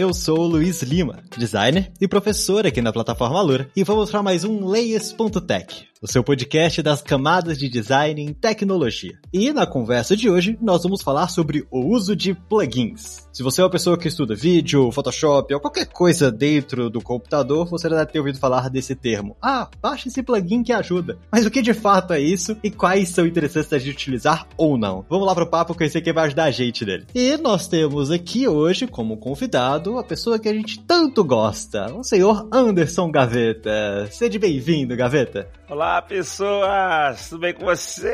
Eu sou o Luiz Lima, designer e professor aqui na plataforma Lura, e vamos para mais um Layers.tech, o seu podcast das camadas de design em tecnologia. E na conversa de hoje, nós vamos falar sobre o uso de plugins. Se você é uma pessoa que estuda vídeo, Photoshop ou qualquer coisa dentro do computador, você já deve ter ouvido falar desse termo. Ah, baixa esse plugin que ajuda. Mas o que de fato é isso e quais são interessantes de utilizar ou não? Vamos lá pro papo conhecer quem vai ajudar a gente dele. E nós temos aqui hoje, como convidado, a pessoa que a gente tanto gosta, o senhor Anderson Gaveta. Seja bem-vindo, Gaveta. Olá, pessoas! Tudo bem com vocês?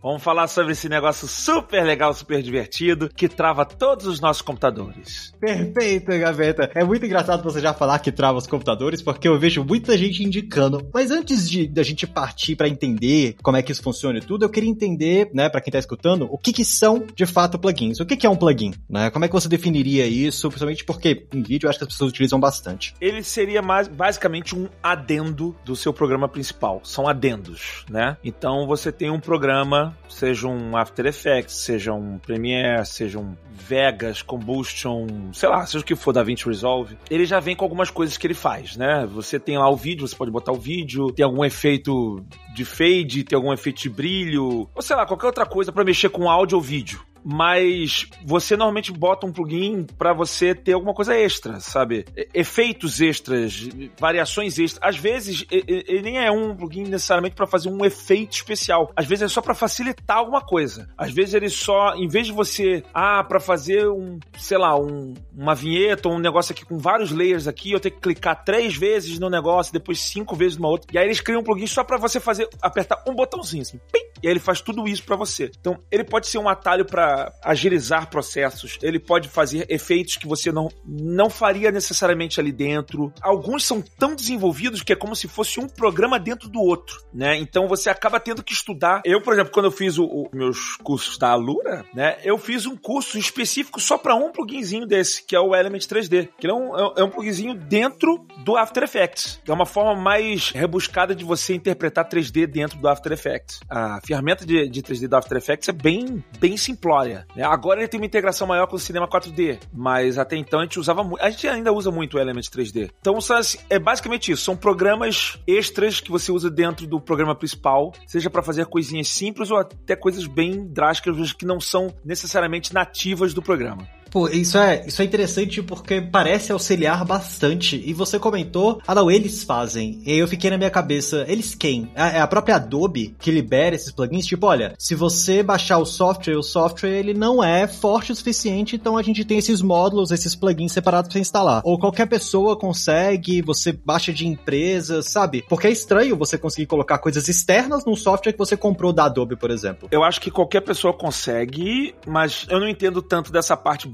Vamos falar sobre esse negócio super legal, super divertido, que trava todos os nossos computadores. Perfeito, Gaveta. É muito engraçado você já falar que trava os computadores, porque eu vejo muita gente indicando. Mas antes de da gente partir para entender como é que isso funciona e tudo, eu queria entender, né, para quem tá escutando, o que que são de fato plugins. O que que é um plugin, né? Como é que você definiria isso, principalmente porque em vídeo eu acho que as pessoas utilizam bastante. Ele seria mais basicamente um adendo do seu programa programa principal. São adendos, né? Então você tem um programa, seja um After Effects, seja um Premiere, seja um Vegas, Combustion, sei lá, seja o que for da DaVinci Resolve, ele já vem com algumas coisas que ele faz, né? Você tem lá o vídeo, você pode botar o vídeo, tem algum efeito de fade, tem algum efeito de brilho, ou sei lá, qualquer outra coisa para mexer com áudio ou vídeo mas você normalmente bota um plugin para você ter alguma coisa extra, sabe? Efeitos extras, variações extras. Às vezes ele nem é um plugin necessariamente para fazer um efeito especial. Às vezes é só para facilitar alguma coisa. Às vezes ele só, em vez de você, ah, para fazer um, sei lá, um, uma vinheta ou um negócio aqui com vários layers aqui, eu tenho que clicar três vezes no negócio, depois cinco vezes numa outra. E aí eles criam um plugin só para você fazer, apertar um botãozinho assim, pim, e aí ele faz tudo isso para você. Então ele pode ser um atalho para agilizar processos, ele pode fazer efeitos que você não, não faria necessariamente ali dentro. Alguns são tão desenvolvidos que é como se fosse um programa dentro do outro, né? Então você acaba tendo que estudar. Eu, por exemplo, quando eu fiz os meus cursos da Alura, né? Eu fiz um curso específico só para um pluginzinho desse, que é o Element 3D, que é um, é um pluginzinho dentro do After Effects. É uma forma mais rebuscada de você interpretar 3D dentro do After Effects. A ferramenta de, de 3D do After Effects é bem, bem simplória. Né? Agora ele tem uma integração maior com o cinema 4D, mas até então a gente usava. A gente ainda usa muito o Element 3D. Então é basicamente isso. São programas extras que você usa dentro do programa principal, seja para fazer coisinhas simples ou até coisas bem drásticas que não são necessariamente nativas do programa. Pô, isso é, isso é interessante porque parece auxiliar bastante. E você comentou, ah não, eles fazem. E eu fiquei na minha cabeça, eles quem? É, é a própria Adobe que libera esses plugins? Tipo, olha, se você baixar o software, o software ele não é forte o suficiente, então a gente tem esses módulos, esses plugins separados para instalar. Ou qualquer pessoa consegue, você baixa de empresas, sabe? Porque é estranho você conseguir colocar coisas externas num software que você comprou da Adobe, por exemplo. Eu acho que qualquer pessoa consegue, mas eu não entendo tanto dessa parte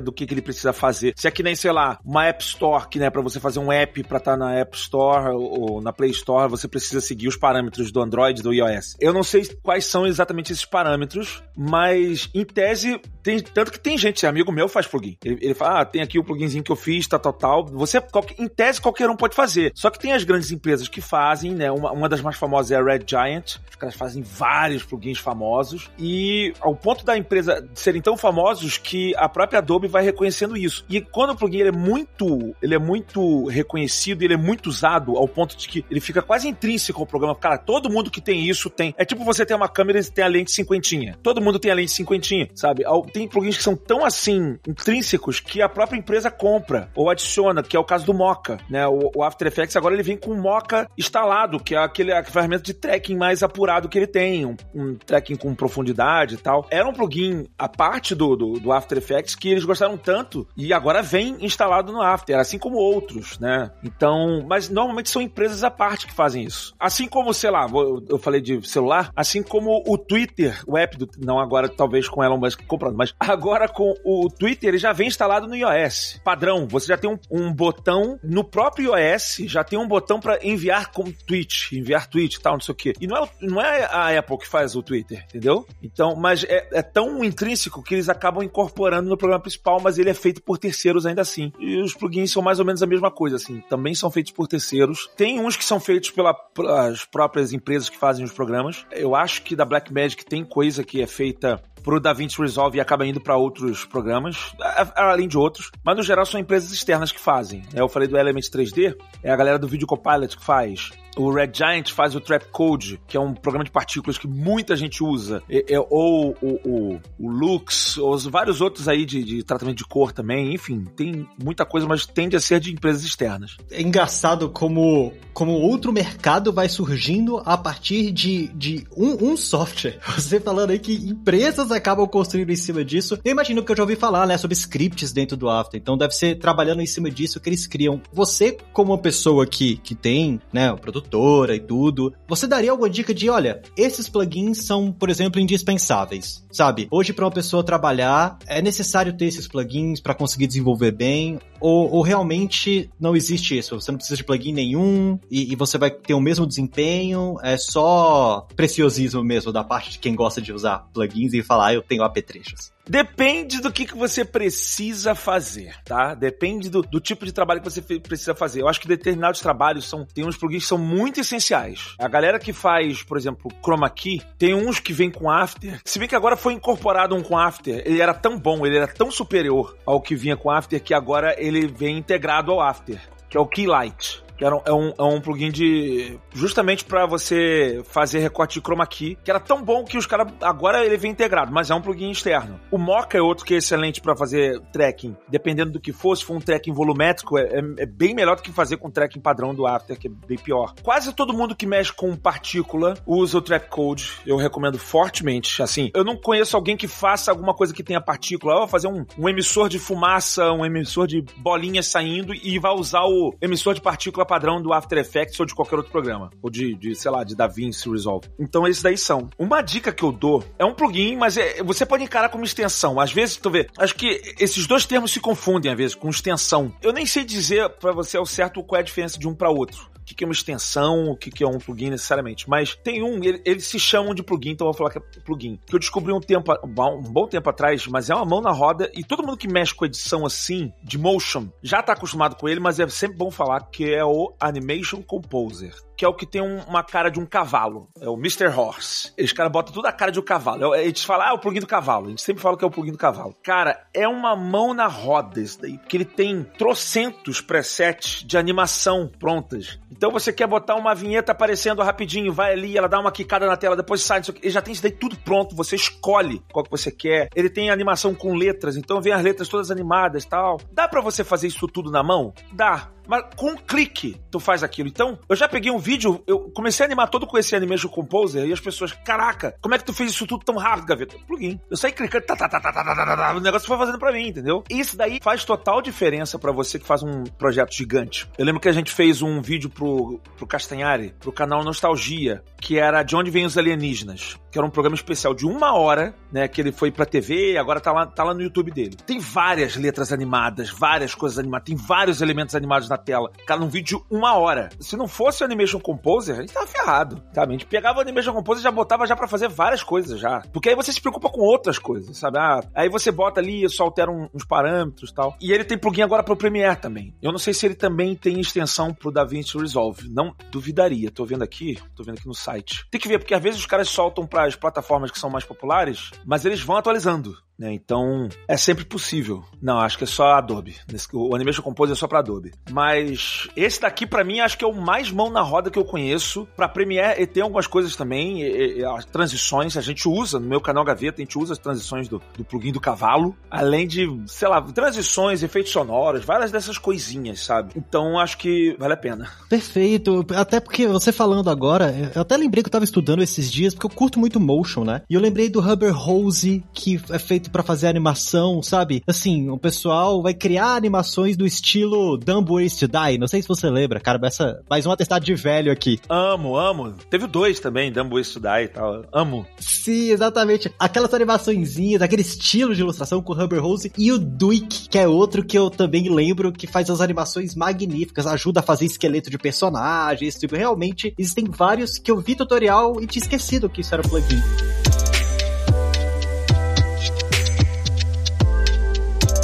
do que, que ele precisa fazer. Se é que nem, sei lá, uma App Store, que né, para você fazer um app para estar tá na App Store ou, na Play Store, você precisa seguir os parâmetros do Android, do iOS. Eu não sei quais são exatamente esses parâmetros, mas em tese, tem, tanto que tem gente, amigo meu faz plugin. Ele, ele fala, ah, tem aqui o pluginzinho que eu fiz, tal, tal, tal. Você, qualquer, em tese, qualquer um pode fazer. Só que tem as grandes empresas que fazem, né? Uma, uma das mais famosas é a Red Giant. Os caras fazem vários plugins famosos. E ao ponto da empresa serem tão famosos que a a própria Adobe vai reconhecendo isso. E quando o plugin ele é muito, ele é muito reconhecido, ele é muito usado ao ponto de que ele fica quase intrínseco ao programa. Cara, todo mundo que tem isso tem. É tipo você ter uma câmera e ter a lente cinquentinha. Todo mundo tem a lente cinquentinha, sabe? Tem plugins que são tão assim intrínsecos que a própria empresa compra ou adiciona, que é o caso do Mocha, né? O, o After Effects agora ele vem com o Mocha instalado, que é aquele a ferramenta de tracking mais apurado que ele tem, um, um tracking com profundidade e tal. Era um plugin a parte do, do, do After Effects Effects que eles gostaram tanto e agora vem instalado no After, assim como outros, né? Então, mas normalmente são empresas à parte que fazem isso. Assim como, sei lá, eu falei de celular, assim como o Twitter, o app do, não agora talvez com Elon Musk comprando, mas agora com o Twitter ele já vem instalado no iOS. Padrão, você já tem um, um botão no próprio iOS, já tem um botão para enviar com tweet, enviar tweet tal, não sei o quê. E não é, não é a Apple que faz o Twitter, entendeu? Então, mas é, é tão intrínseco que eles acabam incorporando no programa principal, mas ele é feito por terceiros ainda assim. E os plugins são mais ou menos a mesma coisa, assim. Também são feitos por terceiros. Tem uns que são feitos pelas próprias empresas que fazem os programas. Eu acho que da Blackmagic tem coisa que é feita pro DaVinci Resolve e acaba indo para outros programas, além de outros, mas no geral são empresas externas que fazem. Eu falei do Element 3D, é a galera do Video Copilot que faz. O Red Giant faz o Trap Code, que é um programa de partículas que muita gente usa. É, ou o, o, o, Lux, ou os vários outros aí de, de, tratamento de cor também. Enfim, tem muita coisa, mas tende a ser de empresas externas. É engraçado como, como outro mercado vai surgindo a partir de, de um, um software. Você falando aí que empresas acabam construindo em cima disso. Eu imagino que eu já ouvi falar, né, sobre scripts dentro do After. Então deve ser trabalhando em cima disso que eles criam. Você, como uma pessoa que, que tem, né, o produto produtora e tudo, você daria alguma dica de, olha, esses plugins são, por exemplo, indispensáveis, sabe? Hoje para uma pessoa trabalhar é necessário ter esses plugins para conseguir desenvolver bem, ou, ou, realmente não existe isso? Você não precisa de plugin nenhum e, e, você vai ter o mesmo desempenho? É só preciosismo mesmo da parte de quem gosta de usar plugins e falar, ah, eu tenho apetrechos. Depende do que, que você precisa fazer, tá? Depende do, do tipo de trabalho que você precisa fazer. Eu acho que determinados trabalhos são tem uns plugins que são muito essenciais. A galera que faz, por exemplo, Chroma Key, tem uns que vem com After. Se bem que agora foi incorporado um com After, ele era tão bom, ele era tão superior ao que vinha com After que agora ele vem integrado ao After, que é o Keylight que era, é, um, é um plugin de. justamente para você fazer recorte de chroma key, que era tão bom que os caras. Agora ele vem integrado, mas é um plugin externo. O Mocha é outro que é excelente para fazer tracking. Dependendo do que for, se for um tracking volumétrico, é, é, é, bem melhor do que fazer com tracking padrão do After, que é bem pior. Quase todo mundo que mexe com partícula usa o Trap Code. Eu recomendo fortemente. Assim, eu não conheço alguém que faça alguma coisa que tenha partícula. Vou fazer um, um emissor de fumaça, um emissor de bolinhas saindo e vai usar o emissor de partícula padrão do After Effects ou de qualquer outro programa. Ou de, de sei lá, de DaVinci Resolve. Então esses daí são. Uma dica que eu dou é um plugin, mas é, você pode encarar como extensão. Às vezes, tu vê, acho que esses dois termos se confundem às vezes com extensão. Eu nem sei dizer para você ao certo qual é a diferença de um para outro o que é uma extensão, o que é um plugin necessariamente. Mas tem um, ele, eles se chamam de plugin, então eu vou falar que é plugin. Que eu descobri um tempo, um bom tempo atrás, mas é uma mão na roda e todo mundo que mexe com edição assim, de motion, já tá acostumado com ele, mas é sempre bom falar que é o Animation Composer que é o que tem um, uma cara de um cavalo. É o Mr. Horse. Eles cara botam tudo a cara de um cavalo. É, eles falam, ah, é o plugin do cavalo. A gente sempre fala que é o plugin do cavalo. Cara, é uma mão na roda isso daí. Porque ele tem trocentos presets de animação prontas. Então você quer botar uma vinheta aparecendo rapidinho, vai ali, ela dá uma quicada na tela, depois sai. Ele já tem isso daí tudo pronto. Você escolhe qual que você quer. Ele tem animação com letras, então vem as letras todas animadas tal. Dá para você fazer isso tudo na mão? Dá. Mas com um clique tu faz aquilo. Então, eu já peguei um vídeo, eu comecei a animar todo com esse Animation Composer e as pessoas, caraca, como é que tu fez isso tudo tão rápido, gaveta? Plugin. Eu saí clicando, tá, tá, tá, tá, tá, tá, tá, o negócio foi fazendo pra mim, entendeu? Isso daí faz total diferença para você que faz um projeto gigante. Eu lembro que a gente fez um vídeo pro, pro Castanhari, pro canal Nostalgia, que era De Onde Vêm os Alienígenas, que era um programa especial de uma hora, né, que ele foi pra TV, agora tá lá, tá lá no YouTube dele. Tem várias letras animadas, várias coisas animadas, tem vários elementos animados na tela. Cara, num vídeo de uma hora. Se não fosse o Animation Composer, a gente tava ferrado, sabe? A gente pegava o Animation Composer e já botava já para fazer várias coisas já. Porque aí você se preocupa com outras coisas, sabe? Ah, aí você bota ali, só altera uns parâmetros e tal. E ele tem plugin agora pro Premiere também. Eu não sei se ele também tem extensão pro DaVinci Resolve. Não duvidaria. Tô vendo aqui, tô vendo aqui no site. Tem que ver, porque às vezes os caras soltam para as plataformas que são mais populares, mas eles vão atualizando. Né? Então, é sempre possível. Não, acho que é só Adobe. O Animation Composer é só para Adobe. Mas esse daqui, para mim, acho que é o mais mão na roda que eu conheço. Para Premiere, e tem algumas coisas também, e, e, as transições, a gente usa, no meu canal Gaveta, a gente usa as transições do, do plugin do cavalo. Além de, sei lá, transições, efeitos sonoros, várias dessas coisinhas, sabe? Então, acho que vale a pena. Perfeito. Até porque você falando agora, eu até lembrei que eu tava estudando esses dias, porque eu curto muito motion, né? E eu lembrei do Rubber Hose, que é feito feito para fazer animação, sabe? Assim, o pessoal vai criar animações do estilo Dumb Ways to Die. Não sei se você lembra, cara, essa mais um atestado de velho aqui. Amo, amo. Teve dois também, Dumb Ways to Die e tal. Amo. Sim, exatamente. Aquelas animaçõezinhas, aquele estilo de ilustração com o Humber Rose e o Duik, que é outro que eu também lembro que faz as animações magníficas, ajuda a fazer esqueleto de personagens, tipo, realmente existem vários que eu vi tutorial e tinha esquecido que isso era plugin.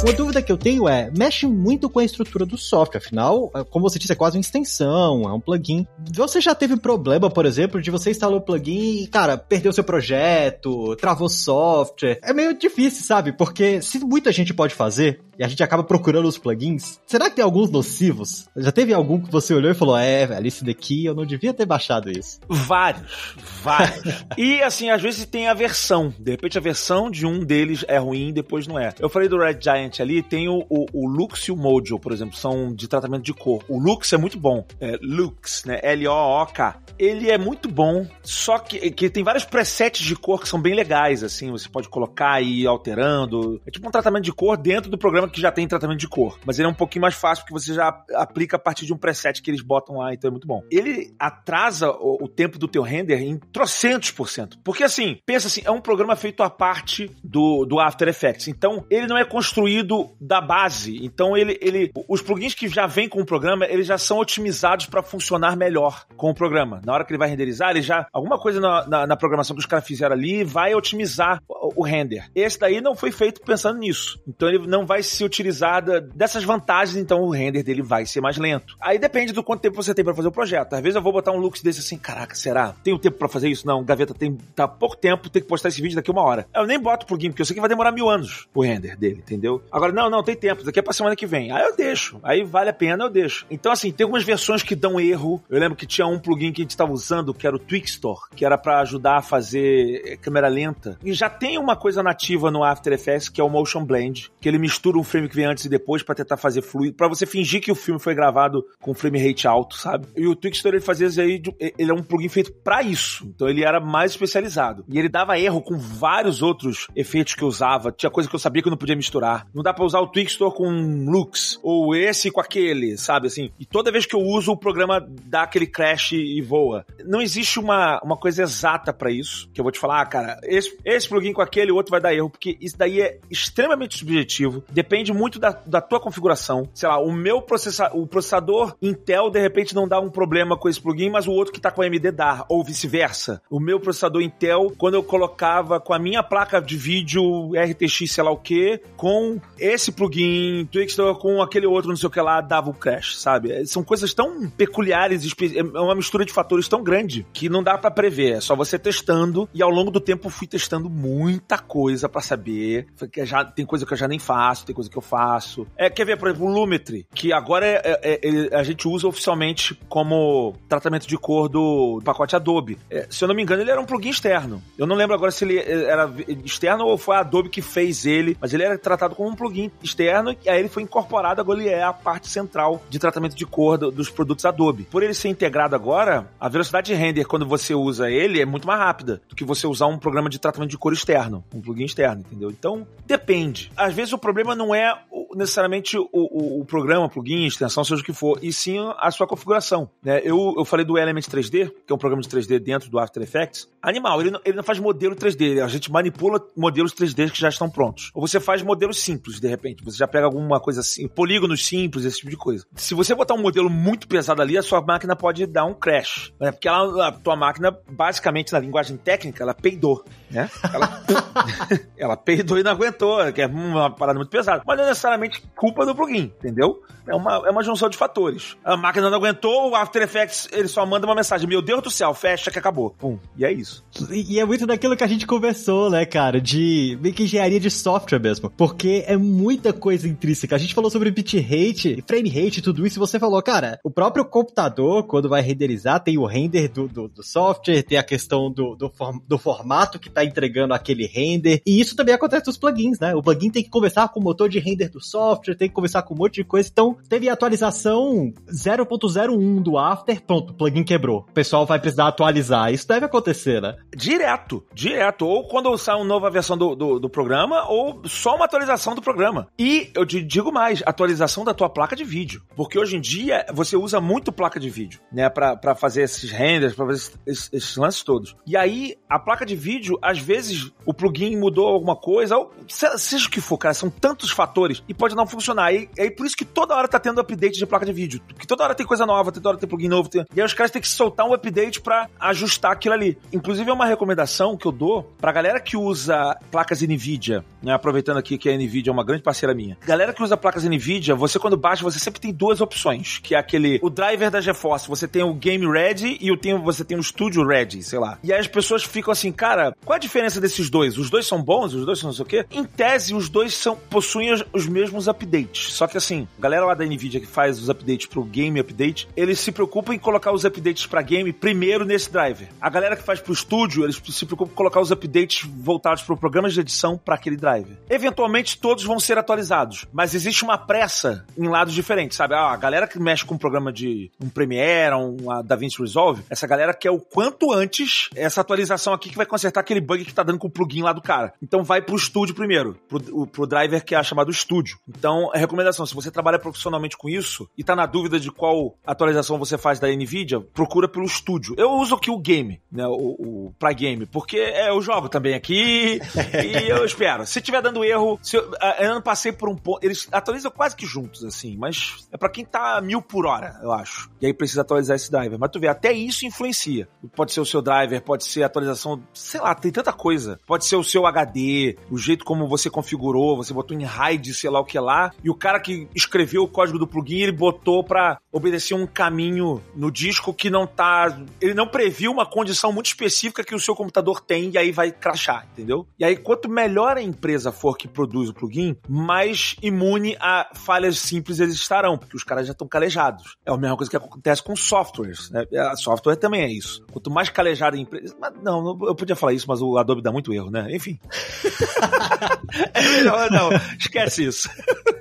Uma dúvida que eu tenho é, mexe muito com a estrutura do software, afinal, é, como você disse, é quase uma extensão, é um plugin. Você já teve problema, por exemplo, de você instalar o plugin e, cara, perdeu seu projeto, travou software? É meio difícil, sabe? Porque se muita gente pode fazer, e a gente acaba procurando os plugins, será que tem alguns nocivos? Já teve algum que você olhou e falou, é, velho, esse daqui eu não devia ter baixado isso? Vários, vários. e assim, às vezes tem a versão. De repente a versão de um deles é ruim, depois não é. Eu falei do Red Giant ali, tem o, o, o Lux e o Mojo, por exemplo, são de tratamento de cor. O Lux é muito bom. É, Lux, né? L-O-O-K. Ele é muito bom, só que, que tem vários presets de cor que são bem legais, assim. Você pode colocar e ir alterando. É tipo um tratamento de cor dentro do programa programa que já tem tratamento de cor. Mas ele é um pouquinho mais fácil porque você já aplica a partir de um preset que eles botam lá, então é muito bom. Ele atrasa o, o tempo do teu render em trocentos por cento. Porque assim, pensa assim, é um programa feito à parte do, do After Effects. Então, ele não é construído da base. Então, ele, ele os plugins que já vêm com o programa, eles já são otimizados para funcionar melhor com o programa. Na hora que ele vai renderizar, ele já alguma coisa na, na, na programação que os caras fizeram ali vai otimizar o, o render. Esse daí não foi feito pensando nisso. Então, ele não vai ser utilizada dessas vantagens, então o render dele vai ser mais lento. Aí depende do quanto tempo você tem para fazer o projeto. Às vezes eu vou botar um lux desse assim, caraca, será? Tenho tempo para fazer isso? Não, gaveta tem tá pouco tempo, tem que postar esse vídeo daqui uma hora. Eu nem boto plugin, porque eu sei que vai demorar mil anos o render dele, entendeu? Agora, não, não, tem tempo, daqui é pra semana que vem. Aí eu deixo. Aí vale a pena, eu deixo. Então, assim, tem algumas versões que dão erro. Eu lembro que tinha um plugin que a gente tava usando, que era o Twixtor, que era para ajudar a fazer eh, câmera lenta. E já tem uma coisa nativa no After Effects, que é o Motion Blend, que ele mistura um frame que vem antes e depois para tentar fazer fluido, para você fingir que o filme foi gravado com frame rate alto, sabe? E o Twixtor ele fazia isso aí, ele é um plugin feito para isso. Então ele era mais especializado. E ele dava erro com vários outros efeitos que eu usava. Tinha coisa que eu sabia que eu não podia misturar. Não dá para usar o Twixtor com Lux ou esse com aquele, sabe assim? E toda vez que eu uso o programa dá aquele crash e voa. Não existe uma, uma coisa exata para isso, que eu vou te falar, ah, cara, esse, esse plugin com aquele, o outro vai dar erro, porque isso daí é extremamente subjetivo. Depende muito da, da tua configuração. Sei lá, o meu processador, o processador Intel de repente não dá um problema com esse plugin, mas o outro que tá com AMD dá, ou vice-versa. O meu processador Intel, quando eu colocava com a minha placa de vídeo RTX, sei lá o que, com esse plugin, Twixtor com aquele outro, não sei o que lá, dava o crash, sabe? É, são coisas tão peculiares, é uma mistura de fatores tão grande que não dá para prever. É só você testando e ao longo do tempo fui testando muita coisa para saber. Já, tem coisa que eu já nem faço, tem coisa que eu faço. É, quer ver, por exemplo, o Lumetri, que agora é, é, é, a gente usa oficialmente como tratamento de cor do pacote Adobe. É, se eu não me engano, ele era um plugin externo. Eu não lembro agora se ele era externo ou foi a Adobe que fez ele, mas ele era tratado como um plugin externo e aí ele foi incorporado, agora ele é a parte central de tratamento de cor do, dos produtos Adobe. Por ele ser integrado agora, a velocidade de render quando você usa ele é muito mais rápida do que você usar um programa de tratamento de cor externo, um plugin externo, entendeu? Então, depende. Às vezes o problema não é necessariamente o, o, o, programa, plugin, extensão, seja o que for, e sim a sua configuração. Né? Eu, eu falei do Element 3D, que é um programa de 3D dentro do After Effects. Animal, ele não, ele não faz modelo 3D, a gente manipula modelos 3D que já estão prontos. Ou você faz modelos simples, de repente. Você já pega alguma coisa assim, polígonos simples, esse tipo de coisa. Se você botar um modelo muito pesado ali, a sua máquina pode dar um crash. Né? Porque ela, a tua máquina, basicamente, na linguagem técnica, ela peidou. Né? Ela, ela peidou e não aguentou, que é uma parada muito pesada. Mas não é necessariamente culpa do plugin, entendeu? É uma, é uma junção de fatores. A máquina não aguentou, o After Effects ele só manda uma mensagem: Meu Deus do céu, fecha que acabou. Pum. E é isso. E, e é muito daquilo que a gente conversou, né, cara? De meio que engenharia de software mesmo. Porque é muita coisa intrínseca. A gente falou sobre bitrate, frame rate tudo isso. E você falou, cara, o próprio computador, quando vai renderizar, tem o render do, do, do software, tem a questão do, do, form, do formato que tá entregando aquele render. E isso também acontece nos plugins, né? O plugin tem que conversar com o motor de render do software, tem que conversar com um monte de coisa. Então, teve atualização 0.01 do After, pronto, o plugin quebrou. O pessoal vai precisar atualizar. Isso deve acontecer, né? Direto, direto. Ou quando sai uma nova versão do, do, do programa, ou só uma atualização do programa. E eu te digo mais, atualização da tua placa de vídeo. Porque hoje em dia você usa muito placa de vídeo, né? Pra fazer esses renders, pra fazer esses, esses lances todos. E aí, a placa de vídeo, às vezes, o plugin mudou alguma coisa, ou seja o que for, cara, são tantos fatores e pode não funcionar. E é por isso que toda hora tá tendo update de placa de vídeo. Porque toda hora tem coisa nova, toda hora tem plugin novo. Tem... E aí os caras têm que soltar um update para ajustar aquilo ali. Inclusive, é uma recomendação que eu dou pra galera que usa placas NVIDIA, né? Aproveitando aqui que a NVIDIA é uma grande parceira minha. Galera que usa placas NVIDIA, você quando baixa, você sempre tem duas opções, que é aquele, o driver da GeForce, você tem o Game Ready e o tem, você tem o Studio Ready, sei lá. E aí as pessoas ficam assim, cara, qual a diferença desses dois? Os dois são bons? Os dois são não sei o quê? Em tese, os dois são, possuem os, os mesmos updates. Só que assim, a galera lá da NVIDIA que faz os updates pro Game Update, eles se preocupam em colocar os updates para game primeiro nesse driver. A galera que faz pro estúdio, eles se preocupam em colocar os updates voltados pro programa de edição para aquele driver. Eventualmente, todos vão ser atualizados, mas existe uma pressa em lados diferentes, sabe? Ah, a galera que mexe com um programa de um Premiere, um DaVinci Resolve, essa galera quer o quanto antes essa atualização aqui que vai consertar aquele bug que tá dando com o plugin lá do cara. Então vai pro estúdio primeiro, pro, pro driver que é chamado estúdio. Então, a recomendação, se você trabalha profissionalmente com isso e tá na dúvida de qual atualização você faz da NVIDIA, procura pelo estúdio. Eu uso aqui o game, né, o, o pra game, porque é, eu jogo também aqui e eu espero. Se tiver dando erro, se eu, eu não passei por um ponto, eles atualizam quase que juntos, assim, mas é para quem tá mil por hora, eu acho. E aí precisa atualizar esse driver. Mas tu vê, até isso influencia. Pode ser o seu driver, pode ser a atualização, sei lá, tem tanta coisa. Pode ser o seu HD, o jeito como você configurou, você botou em RAID, sei lá o que lá, e o cara que escreveu o código do plugin, ele botou para obedecer um caminho no disco que não tá, ele não previu uma condição muito específica que o seu computador tem e aí vai crashar, entendeu? E aí quanto melhor a empresa for que produz o plugin, mais imune a falhas simples eles estarão, porque os caras já estão calejados. É a mesma coisa que acontece com softwares, né? A software também é isso. Quanto mais calejada a empresa, mas não, eu podia falar isso, mas o Adobe dá muito erro, né? Enfim. é melhor não, esquece isso.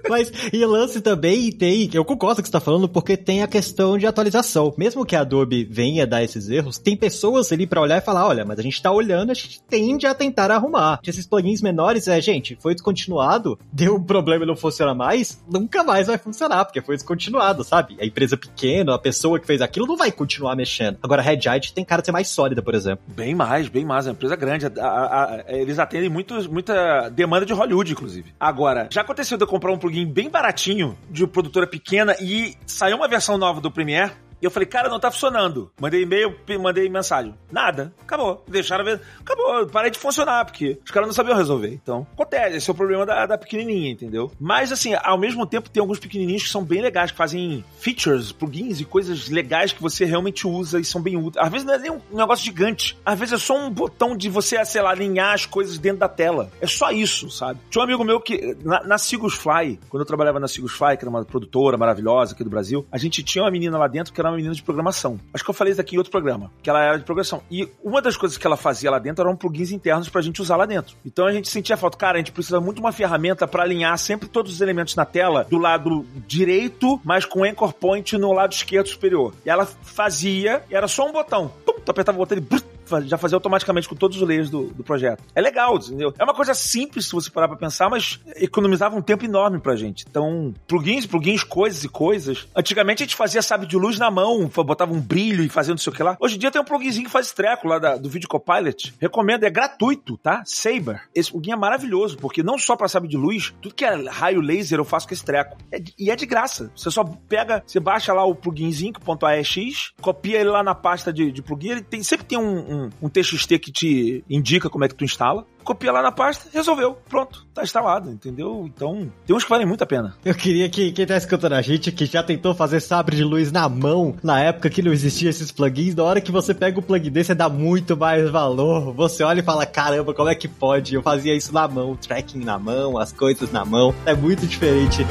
Mas, e lance também tem, eu concordo com o que você tá falando, porque tem a questão de atualização. Mesmo que a Adobe venha dar esses erros, tem pessoas ali para olhar e falar, olha, mas a gente tá olhando, a gente tende a tentar arrumar. Esses plugins menores, é, gente, foi descontinuado, deu um problema e não funciona mais, nunca mais vai funcionar, porque foi descontinuado, sabe? A empresa pequena, a pessoa que fez aquilo não vai continuar mexendo. Agora, a Red Giant tem cara de ser mais sólida, por exemplo. Bem mais, bem mais. É uma empresa grande. A, a, a, eles atendem muito, muita demanda de Hollywood, inclusive. Agora, já aconteceu de eu comprar um plugin bem baratinho de produtora pequena e saiu uma versão nova do Premiere e eu falei, cara, não tá funcionando. Mandei e-mail, mandei mensagem. Nada. Acabou. Deixaram ver. Acabou. Parei de funcionar, porque os caras não sabiam resolver. Então, acontece. Esse é o problema da, da pequenininha, entendeu? Mas, assim, ao mesmo tempo, tem alguns pequenininhos que são bem legais, que fazem features, plugins e coisas legais que você realmente usa e são bem úteis. Às vezes não é nem um negócio gigante. Às vezes é só um botão de você, sei lá, alinhar as coisas dentro da tela. É só isso, sabe? Tinha um amigo meu que, na, na Sigus Fly, quando eu trabalhava na Sigus Fly, que era uma produtora maravilhosa aqui do Brasil, a gente tinha uma menina lá dentro que era uma menina de programação. Acho que eu falei isso aqui em outro programa, que ela era de programação. E uma das coisas que ela fazia lá dentro eram plugins internos pra gente usar lá dentro. Então a gente sentia falta, cara, a gente precisa muito de uma ferramenta para alinhar sempre todos os elementos na tela do lado direito, mas com anchor point no lado esquerdo superior. E ela fazia, era só um botão. Pum, tu apertava o botão e já fazia automaticamente com todos os layers do, do projeto. É legal, entendeu? É uma coisa simples se você parar pra pensar, mas economizava um tempo enorme pra gente. Então, plugins, plugins, coisas e coisas. Antigamente a gente fazia sabe de luz na mão, botava um brilho e fazia não sei o que lá. Hoje em dia tem um pluginzinho que faz treco lá da, do Video Copilot. Recomendo, é gratuito, tá? Saber. Esse plugin é maravilhoso, porque não só pra sabe de luz, tudo que é raio laser eu faço com esse treco. É, e é de graça. Você só pega, você baixa lá o pluginzinho, ponto .aex, copia ele lá na pasta de, de plugin, ele tem, sempre tem um, um, um TXT que te indica como é que tu instala copia lá na pasta, resolveu. Pronto, tá instalado, entendeu? Então, tem uns que valem muito a pena. Eu queria que quem tá escutando a gente, que já tentou fazer sabre de luz na mão, na época que não existia esses plugins, na hora que você pega o plugin desse, você dá muito mais valor. Você olha e fala, caramba, como é que pode? Eu fazia isso na mão, tracking na mão, as coisas na mão. É muito diferente.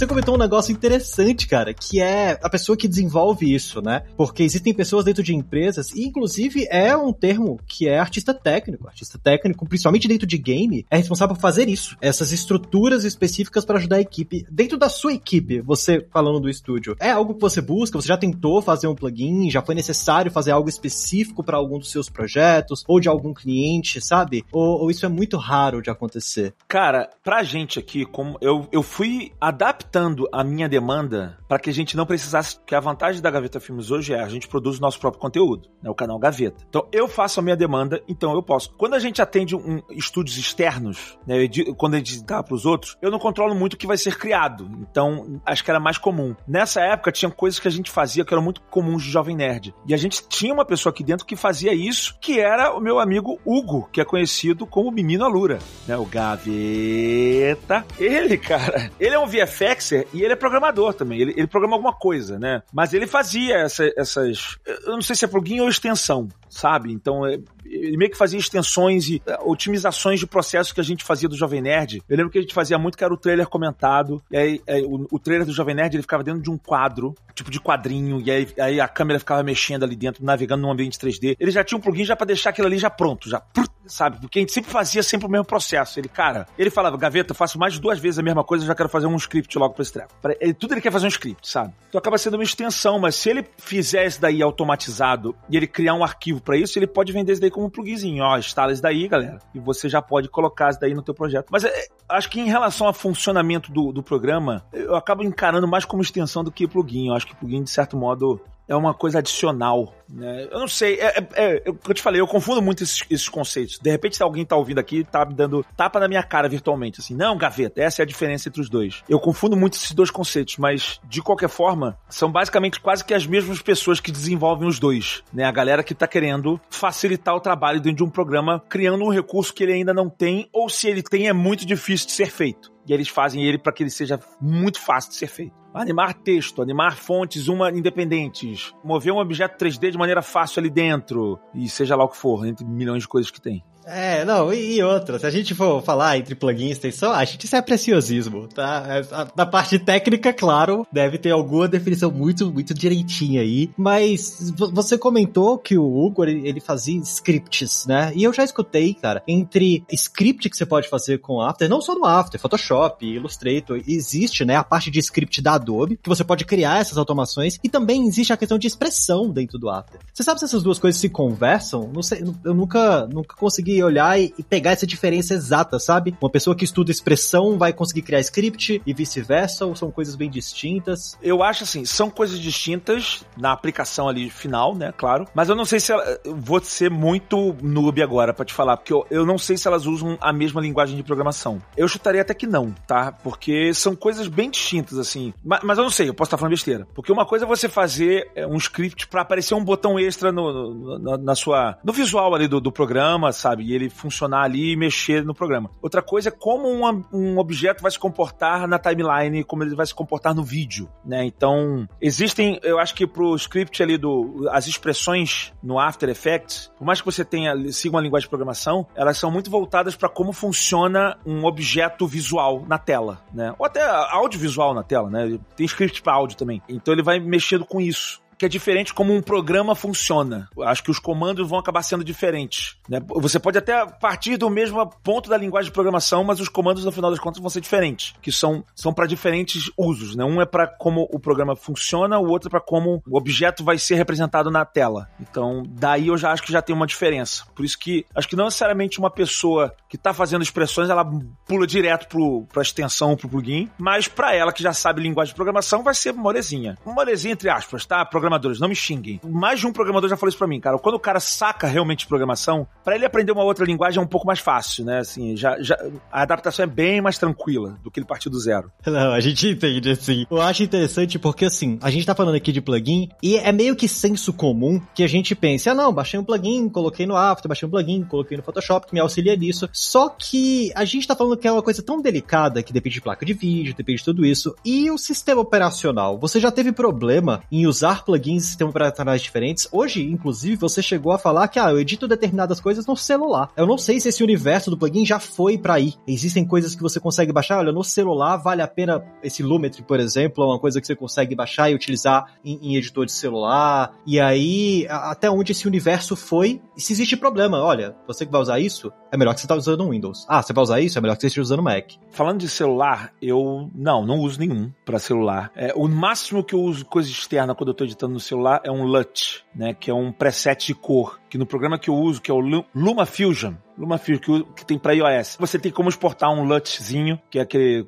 Você comentou um negócio interessante, cara, que é a pessoa que desenvolve isso, né? Porque existem pessoas dentro de empresas, e inclusive é um termo que é artista técnico. Artista técnico, principalmente dentro de game, é responsável por fazer isso. Essas estruturas específicas para ajudar a equipe. Dentro da sua equipe, você falando do estúdio, é algo que você busca? Você já tentou fazer um plugin? Já foi necessário fazer algo específico para algum dos seus projetos? Ou de algum cliente, sabe? Ou, ou isso é muito raro de acontecer? Cara, pra gente aqui, como eu, eu fui adaptando a minha demanda para que a gente não precisasse. Que a vantagem da Gaveta Filmes hoje é a gente produz o nosso próprio conteúdo, né? O canal Gaveta. Então eu faço a minha demanda, então eu posso. Quando a gente atende um, estúdios externos, né? Quando a gente dá para os outros, eu não controlo muito o que vai ser criado. Então acho que era mais comum. Nessa época tinha coisas que a gente fazia que eram muito comuns de Jovem Nerd. E a gente tinha uma pessoa aqui dentro que fazia isso, que era o meu amigo Hugo, que é conhecido como Menino Alura, né? O Gaveta. Ele, cara, ele é um VFXer e ele é programador também. Ele, ele programa alguma coisa, né? Mas ele fazia essa, essas. Eu não sei se é plugin ou extensão, sabe? Então, é, ele meio que fazia extensões e é, otimizações de processos que a gente fazia do Jovem Nerd. Eu lembro que a gente fazia muito que era o trailer comentado. E aí, é, o, o, trailer do Jovem Nerd ele ficava dentro de um quadro, tipo de quadrinho, e aí, aí a câmera ficava mexendo ali dentro, navegando num ambiente 3D. Ele já tinha um plugin já para deixar aquilo ali já pronto, já sabe? Porque a gente sempre fazia sempre o mesmo processo. Ele, cara, ele falava, Gaveta, faço mais de duas vezes a mesma coisa, eu já quero fazer um script logo pra esse treco. Ele, tudo ele quer fazer um script, sabe? Então acaba sendo uma extensão, mas se ele fizer isso daí automatizado e ele criar um arquivo para isso, ele pode vender isso daí como um pluginzinho. Ó, instala isso daí, galera. E você já pode colocar isso daí no teu projeto. Mas é, acho que em relação ao funcionamento do, do programa, eu acabo encarando mais como extensão do que plugin. Eu acho que plugin, de certo modo, é uma coisa adicional. Né? Eu não sei, é, é, é, eu te falei, eu confundo muito esses, esses, conceitos. De repente, se alguém tá ouvindo aqui, tá me dando tapa na minha cara virtualmente, assim, não, gaveta, essa é a diferença entre os dois. Eu confundo muito esses dois conceitos, mas de qualquer forma, são basicamente quase que as mesmas pessoas que desenvolvem os dois, né? A galera que tá querendo facilitar o trabalho dentro de um programa, criando um recurso que ele ainda não tem, ou se ele tem, é muito difícil de ser feito. E eles fazem ele para que ele seja muito fácil de ser feito. Animar texto, animar fontes uma independentes, mover um objeto 3D de maneira fácil ali dentro, e seja lá o que for, entre milhões de coisas que tem. É, não, e, outra, se a gente for falar entre plugin e extensão, a gente isso é preciosismo, tá? É, na parte técnica, claro, deve ter alguma definição muito, muito direitinha aí, mas você comentou que o Hugo, ele, ele fazia scripts, né? E eu já escutei, cara, entre script que você pode fazer com After, não só no After, Photoshop, Illustrator, existe, né, a parte de script da Adobe, que você pode criar essas automações, e também existe a questão de expressão dentro do After. Você sabe se essas duas coisas se conversam? Não sei, eu nunca, nunca consegui olhar e, e, pegar essa diferença exata, sabe? Uma pessoa que estuda expressão vai conseguir criar script e vice-versa, ou são coisas bem distintas? Eu acho assim, são coisas distintas na aplicação ali final, né? Claro. Mas eu não sei se ela, vou ser muito noob agora para te falar, porque eu, eu não sei se elas usam a mesma linguagem de programação. Eu chutaria até que não, tá? Porque são coisas bem distintas, assim. Mas, mas eu não sei, eu posso estar falando besteira. Porque uma coisa é você fazer é, um script para aparecer um botão extra no, no, na, na, sua. no visual ali do, do programa, sabe? Sabe? E ele funcionar ali e mexer no programa. Outra coisa é como um, um objeto vai se comportar na timeline, como ele vai se comportar no vídeo, né? Então, existem, eu acho que pro script ali do as expressões no After Effects, por mais que você tenha siga uma linguagem de programação, elas são muito voltadas para como funciona um objeto visual na tela, né? Ou até audiovisual na tela, né? Tem script para áudio também. Então ele vai mexendo com isso que é diferente como um programa funciona. Acho que os comandos vão acabar sendo diferentes. Né? Você pode até partir do mesmo ponto da linguagem de programação, mas os comandos, no final das contas, vão ser diferentes, que são, são para diferentes usos. Né? Um é para como o programa funciona, o outro é para como o objeto vai ser representado na tela. Então, daí eu já acho que já tem uma diferença. Por isso que acho que não necessariamente uma pessoa que está fazendo expressões, ela pula direto para a extensão, para o plugin, mas para ela que já sabe linguagem de programação, vai ser molezinha. Molezinha entre aspas, tá? Programadores, não me xinguem. Mais de um programador já falou isso pra mim, cara. Quando o cara saca realmente de programação, para ele aprender uma outra linguagem é um pouco mais fácil, né? Assim, já, já, a adaptação é bem mais tranquila do que ele partir do zero. Não, a gente entende, assim. Eu acho interessante porque, assim, a gente tá falando aqui de plugin e é meio que senso comum que a gente pense, ah, não, baixei um plugin, coloquei no After, baixei um plugin, coloquei no Photoshop, que me auxilia nisso. Só que a gente tá falando que é uma coisa tão delicada que depende de placa de vídeo, depende de tudo isso. E o sistema operacional? Você já teve problema em usar plugin plugins têm operacionais diferentes. Hoje, inclusive, você chegou a falar que, ah, eu edito determinadas coisas no celular. Eu não sei se esse universo do plugin já foi para aí. Existem coisas que você consegue baixar, olha, no celular vale a pena esse Lumetri, por exemplo, é uma coisa que você consegue baixar e utilizar em, em editor de celular. E aí, até onde esse universo foi, e se existe problema, olha, você que vai usar isso, é melhor que você tá usando um Windows. Ah, você vai usar isso, é melhor que você esteja usando Mac. Falando de celular, eu não, não uso nenhum para celular. É, o máximo que eu uso coisa externa quando eu tô editando no celular é um LUT, né, que é um preset de cor, que no programa que eu uso, que é o Luma Fusion, LumaFusion que, que tem para iOS. Você tem como exportar um LUTzinho, que é aquele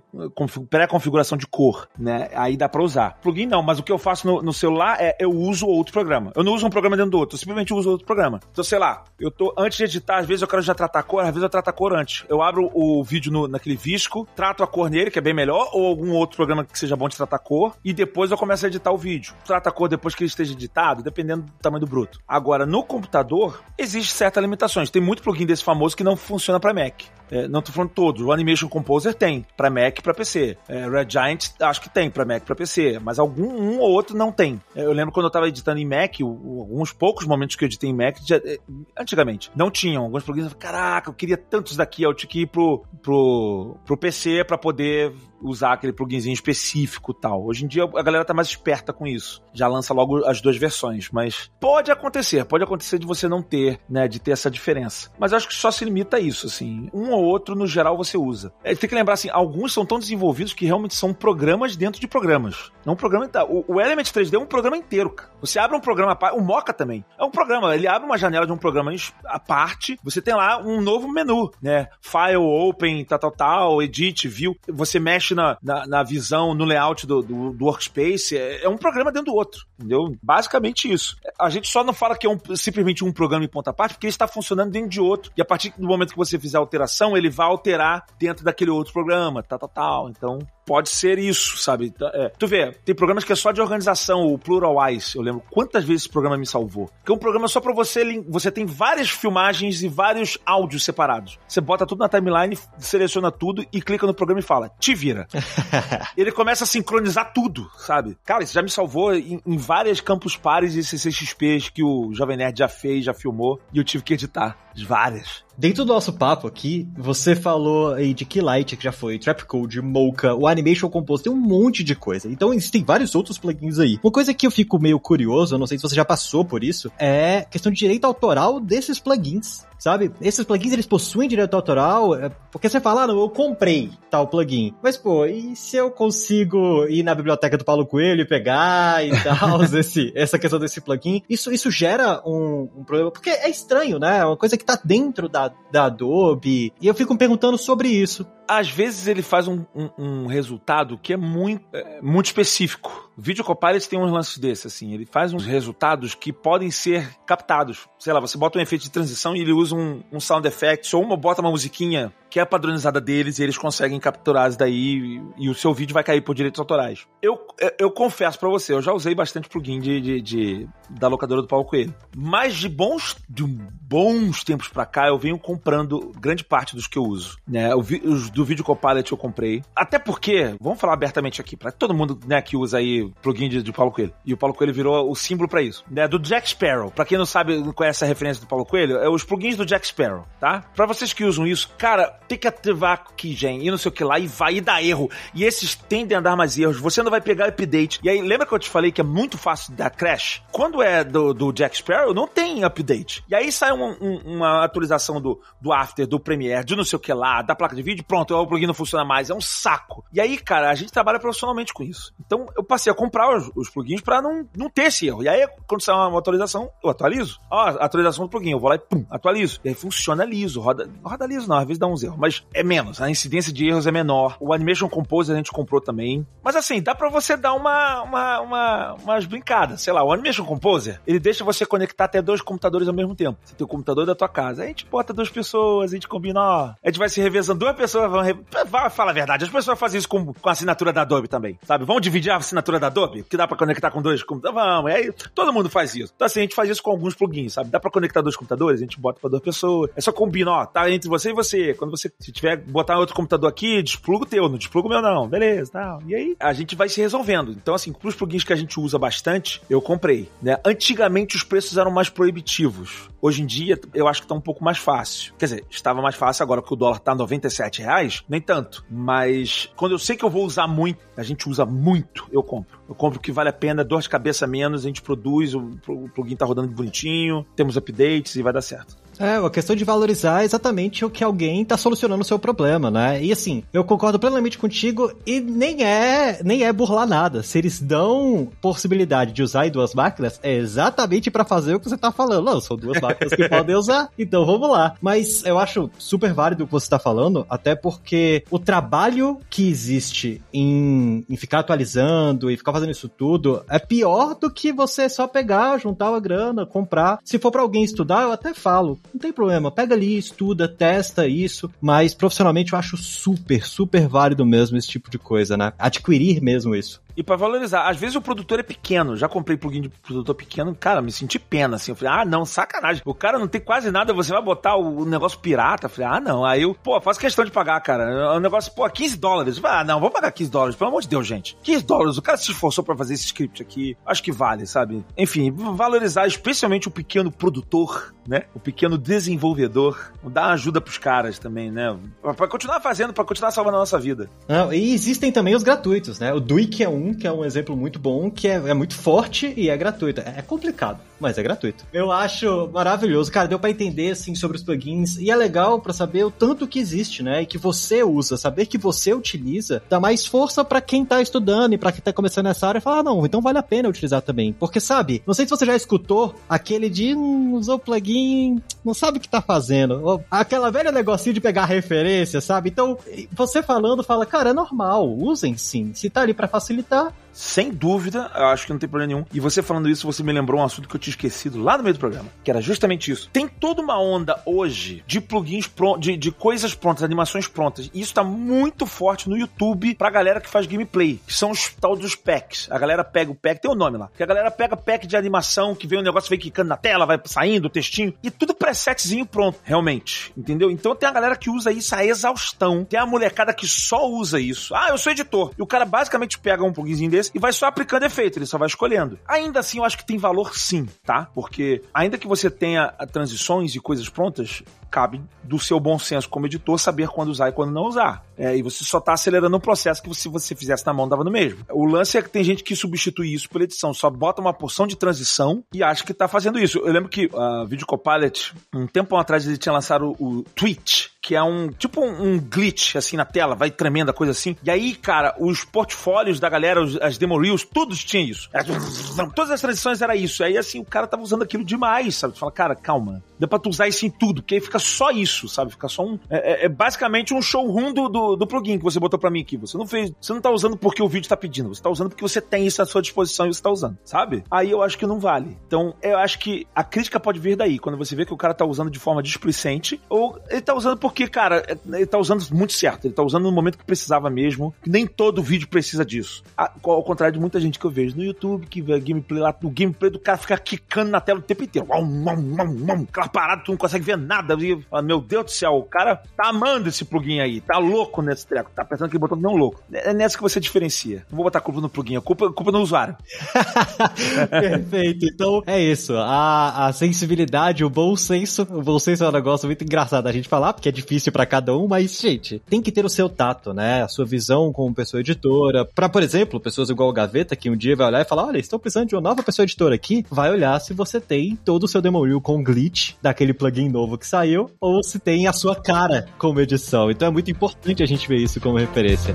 pré-configuração de cor, né? Aí dá para usar. Plugin não, mas o que eu faço no, no, celular é eu uso outro programa. Eu não uso um programa dentro do outro, eu simplesmente uso outro programa. Então, sei lá, eu tô antes de editar, às vezes eu quero já tratar a cor, às vezes eu trato a cor antes. Eu abro o vídeo no, naquele Visco, trato a cor nele, que é bem melhor, ou algum outro programa que seja bom de tratar a cor, e depois eu começo a editar o vídeo. Trata a cor depois que ele esteja editado, dependendo do tamanho do bruto. Agora, no computador, existe certas limitações. Tem muito plugin desse famoso que não funciona para Mac. É, não tô falando todos. O Animation Composer tem para Mac e para PC. É, Red Giant acho que tem para Mac e para PC, mas algum um ou outro não tem. É, eu lembro quando eu tava editando em Mac, alguns poucos momentos que eu editei em Mac, já, é, antigamente, não tinham. Alguns plugins, caraca, eu queria tantos daqui, eu tinha que ir pro, pro, pro PC para poder usar aquele pluginzinho específico tal. Hoje em dia a galera tá mais esperta com isso. Já lança logo as duas versões, mas pode acontecer, pode acontecer de você não ter, né, de ter essa diferença. Mas acho que só se limita a isso, assim. Um ou outro, no geral, você usa. É, tem que lembrar, assim, alguns são tão desenvolvidos que realmente são programas dentro de programas. Não um programa... O, o Element 3D é um programa inteiro, cara. Você abre um programa... O Mocha também. É um programa. Ele abre uma janela de um programa à parte. Você tem lá um novo menu, né? File, Open, tal, tal, tal, Edit, View. Você mexe na, na, na visão, no layout do, do, do Workspace. É, é, um programa dentro do outro, entendeu? Basicamente isso. A gente só não fala que é um, simplesmente um programa em ponta parte, porque ele está funcionando dentro de outro. E a partir do momento que você fizer a alteração, ele vai alterar dentro daquele outro programa, tal, tal, tal. Então, pode ser isso, sabe? Então, é. Tu vê, tem programas que é só de organização, o Pluralwise, eu lembro quantas vezes esse programa me salvou. Que é um programa só para você, você tem várias filmagens e vários áudios separados. Você bota tudo na timeline, seleciona tudo e clica no programa e fala, te vira. Ele começa a sincronizar tudo, sabe? Cara, isso já me salvou em, em várias campus pares e CCXPs que o Jovem Nerd já fez, já filmou, e eu tive que editar. Várias. Dentro do nosso papo aqui, você falou aí de Keylight, que já foi, Trapcode, Mocha, o Animation Compose, tem um monte de coisa. Então existem vários outros plugins aí. Uma coisa que eu fico meio curioso, eu não sei se você já passou por isso, é questão de direito autoral desses plugins sabe? Esses plugins eles possuem direito autoral, é, porque você fala, ah, não, eu comprei tal plugin. Mas, pô, e se eu consigo ir na biblioteca do Paulo Coelho e pegar e tal, esse, essa questão desse plugin? Isso, isso gera um, um, problema, porque é estranho, né? É uma coisa que tá dentro da, da Adobe, e eu fico me perguntando sobre isso às vezes ele faz um, um, um resultado que é muito, é, muito específico. O Video Copilot tem uns lances desses, assim. Ele faz uns resultados que podem ser captados. Sei lá, você bota um efeito de transição e ele usa um, um sound effect ou uma, bota uma musiquinha que é padronizada deles e eles conseguem capturar isso daí e, e o seu vídeo vai cair por direitos autorais. Eu, eu, eu confesso para você, eu já usei bastante plugin de, de, de, da locadora do Paulo Coelho. Mas de bons, de bons tempos pra cá, eu venho comprando grande parte dos que eu uso. Né? Os do Video Copilot eu comprei. Até porque, vamos falar abertamente aqui, para todo mundo né, que usa aí plugin de, de Paulo Coelho. E o Paulo Coelho virou o símbolo para isso. Né? Do Jack Sparrow. Pra quem não sabe, não conhece a referência do Paulo Coelho, é os plugins do Jack Sparrow, tá? Pra vocês que usam isso, cara, tem que ativar Keygen e não sei o que lá, e vai e dá erro. E esses tendem a dar mais erros. Você não vai pegar update. E aí, lembra que eu te falei que é muito fácil dar crash? Quando é do, do Jack Sparrow, não tem update. E aí sai um, um, uma atualização do, do After, do Premiere, de não sei o que lá, da placa de vídeo, pronto, o plugin não funciona mais. É um saco. E aí, cara, a gente trabalha profissionalmente com isso. Então, eu passei a comprar os, os plugins para não, não ter esse erro. E aí, quando sai uma atualização, eu atualizo. Ó, atualização do plugin, eu vou lá e pum, atualizo. E aí funciona liso, roda, roda liso não, às vezes dá uns erros, mas é menos, a incidência de erros é menor. O Animation Composer a gente comprou também. Mas assim, dá para você dar uma, uma, uma, umas brincadas. Sei lá, o Animation Composer, ele deixa você conectar até dois computadores ao mesmo tempo. Você tem o computador da tua casa. Aí a gente bota duas pessoas, a gente combina, ó. A gente vai se revezando, duas pessoas vão. Re... Fala a verdade, as pessoas fazem isso com, com a assinatura da Adobe também, sabe? Vamos dividir a assinatura da Adobe, que dá para conectar com dois computadores. Vamos, e aí todo mundo faz isso. Então assim, a gente faz isso com alguns plugins, sabe? Dá para conectar dois computadores, a gente bota para duas pessoas. É só combina, ó, tá entre você e você. Quando você Se tiver botar outro computador aqui, despluga o teu, não despluga o meu não. Beleza, tal. E aí a gente vai se resolvendo. Então assim, pros plugins que a gente usa bastante, eu comprei, né? Antigamente os preços eram mais proibitivos. Hoje em dia, eu acho que tá um pouco mais fácil. Quer dizer, estava mais fácil agora que o dólar tá 97 reais, nem tanto. Mas quando eu sei que eu vou usar muito, a gente usa muito, eu compro. Eu compro o que vale a pena, dor de cabeça menos, a gente produz, o plugin tá rodando bonitinho, temos updates e vai dar certo. É, a questão de valorizar é exatamente o que alguém tá solucionando o seu problema, né? E assim, eu concordo plenamente contigo e nem é, nem é burlar nada. Se eles dão possibilidade de usar duas máquinas, é exatamente para fazer o que você tá falando. Não, são duas máquinas que podem usar, então vamos lá. Mas eu acho super válido o que você tá falando, até porque o trabalho que existe em, em ficar atualizando e ficar fazendo isso tudo é pior do que você só pegar, juntar uma grana, comprar. Se for para alguém estudar, eu até falo, não tem problema, pega ali, estuda, testa isso, mas profissionalmente eu acho super, super válido mesmo esse tipo de coisa, né? Adquirir mesmo isso. E para valorizar, às vezes o produtor é pequeno. Já comprei plugin de produtor pequeno, cara, me senti pena, assim. Eu falei, ah, não, sacanagem. O cara não tem quase nada, você vai botar o negócio pirata. Eu falei, ah, não. Aí eu, pô, faço questão de pagar, cara. O negócio, pô, 15 dólares. Falei, ah, não, vou pagar 15 dólares, pelo amor de Deus, gente. 15 dólares, o cara se esforçou para fazer esse script aqui. Acho que vale, sabe? Enfim, valorizar especialmente o pequeno produtor, né? O pequeno desenvolvedor. Dar ajuda pros caras também, né? Pra continuar fazendo, para continuar salvando a nossa vida. Não, e existem também os gratuitos, né? O Duik é um que é um exemplo muito bom, que é, é muito forte e é gratuito. É complicado, mas é gratuito. Eu acho maravilhoso. Cara, deu para entender, assim, sobre os plugins. E é legal para saber o tanto que existe, né? E que você usa. Saber que você utiliza dá mais força para quem tá estudando e para quem tá começando nessa área falar, ah, não, então vale a pena utilizar também. Porque, sabe, não sei se você já escutou aquele de hum, usou o plugin, não sabe o que tá fazendo. Aquela velha negocinho de pegar referência, sabe? Então, você falando, fala, cara, é normal, usem sim. Se tá ali para facilitar, tá sem dúvida, eu acho que não tem problema nenhum. E você falando isso, você me lembrou um assunto que eu tinha esquecido lá no meio do programa, que era justamente isso. Tem toda uma onda hoje de plugins prontos, de, de coisas prontas, animações prontas. E isso tá muito forte no YouTube pra galera que faz gameplay, que são os tal dos packs. A galera pega o pack, tem o um nome lá, que a galera pega pack de animação, que vem um negócio, vem quicando na tela, vai saindo o textinho, e tudo presetzinho pronto, realmente. Entendeu? Então tem a galera que usa isso a exaustão. Tem a molecada que só usa isso. Ah, eu sou editor. E o cara basicamente pega um pluginzinho desse e vai só aplicando efeito, ele só vai escolhendo. Ainda assim, eu acho que tem valor sim, tá? Porque ainda que você tenha transições e coisas prontas, cabe do seu bom senso como editor saber quando usar e quando não usar. É, e você só está acelerando um processo que se você fizesse na mão dava no mesmo. O lance é que tem gente que substitui isso pela edição, só bota uma porção de transição e acha que está fazendo isso. Eu lembro que a uh, Video Copilot, um tempo atrás, ele tinha lançado o, o Twitch, que é um tipo um, um, glitch assim na tela, vai tremendo a coisa assim. E aí, cara, os portfólios da galera, os, as demo reels, todos tinham isso. Todas as transições era isso. Aí assim, o cara tava usando aquilo demais, sabe? Tu fala, cara, calma. Dá pra tu usar isso em tudo, porque aí fica só isso, sabe? Fica só um. É, é, é basicamente um showroom do, do, do, plugin que você botou pra mim aqui. Você não fez. Você não tá usando porque o vídeo tá pedindo. Você tá usando porque você tem isso à sua disposição e você tá usando, sabe? Aí eu acho que não vale. Então, eu acho que a crítica pode vir daí, quando você vê que o cara tá usando de forma displicente, ou ele tá usando porque cara, ele tá usando muito certo. Ele tá usando no momento que precisava mesmo. Nem todo vídeo precisa disso. Ao contrário de muita gente que eu vejo no YouTube, que vê gameplay lá, o gameplay do cara fica quicando na tela o tempo inteiro. Aquela parada, tu não consegue ver nada. Fala, meu Deus do céu, o cara tá amando esse plugin aí. Tá louco nesse treco. Tá pensando que ele botou não louco. É nessa que você diferencia. Não vou botar culpa no plugin, a culpa, culpa no usuário. Perfeito. Então, é isso. A, a sensibilidade, o bom senso. O bom senso é um negócio muito engraçado a gente falar, porque é difícil para cada um, mas, gente, tem que ter o seu tato, né? A sua visão como pessoa editora. Para, por exemplo, pessoas igual o Gaveta, que um dia vai olhar e falar: olha, estou precisando de uma nova pessoa editora aqui, vai olhar se você tem todo o seu demo reel com glitch daquele plugin novo que saiu, ou se tem a sua cara como edição. Então é muito importante a gente ver isso como referência.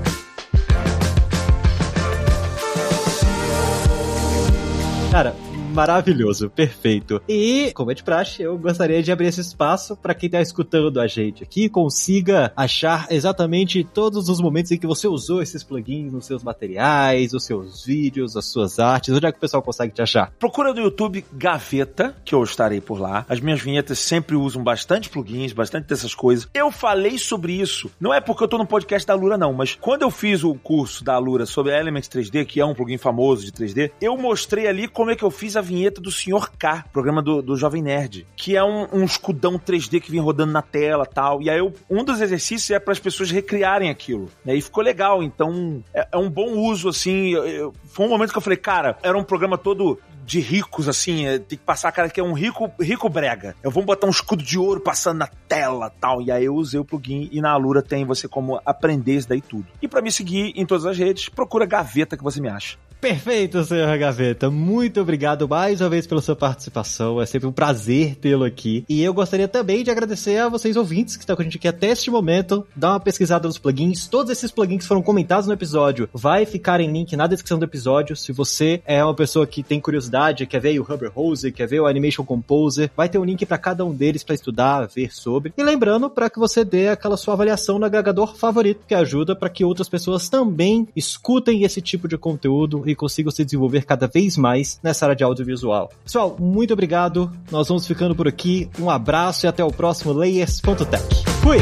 Cara, maravilhoso, perfeito. E, como é de praxe, eu gostaria de abrir esse espaço para quem tá escutando a gente aqui consiga achar exatamente todos os momentos em que você usou esses plugins nos seus materiais, os seus vídeos, as suas artes. Onde é que o pessoal consegue te achar? Procura no YouTube Gaveta, que eu estarei por lá. As minhas vinhetas sempre usam bastante plugins, bastante dessas coisas. Eu falei sobre isso, não é porque eu tô no podcast da Lura, não, mas quando eu fiz o curso da Lura sobre Elements 3D, que é um plugin famoso de 3D, eu mostrei ali como é que eu fiz a vinheta do Sr. K, programa do, do Jovem Nerd, que é um, um escudão 3D que vem rodando na tela tal. E aí eu, um dos exercícios é para as pessoas recriarem aquilo. Né? E ficou legal. Então é, é um bom uso, assim. Eu, eu, foi um momento que eu falei, cara, era um programa todo de ricos, assim, é, tem que passar a cara que é um rico, rico brega. Eu vou botar um escudo de ouro passando na tela tal. E aí eu usei o plugin e na Alura tem você como aprender isso daí tudo. E para me seguir em todas as redes, procura Gaveta que você me acha. Perfeito, senhor Gaveta. Muito obrigado mais uma vez pela sua participação. É sempre um prazer tê-lo aqui. E eu gostaria também de agradecer a vocês ouvintes que estão com a gente aqui até este momento. Dá uma pesquisada nos plugins. Todos esses plugins foram comentados no episódio. Vai ficar em link na descrição do episódio. Se você é uma pessoa que tem curiosidade, quer ver o Rubber Hose, quer ver o Animation Composer, vai ter um link para cada um deles para estudar, ver sobre. E lembrando para que você dê aquela sua avaliação no agregador favorito, que ajuda para que outras pessoas também escutem esse tipo de conteúdo e consigam se desenvolver cada vez mais nessa área de audiovisual. Pessoal, muito obrigado. Nós vamos ficando por aqui. Um abraço e até o próximo Layers.tech. Fui!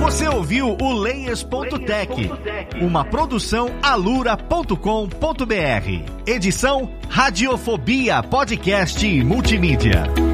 Você ouviu o Layers.tech, uma produção alura.com.br. Edição Radiofobia Podcast e Multimídia.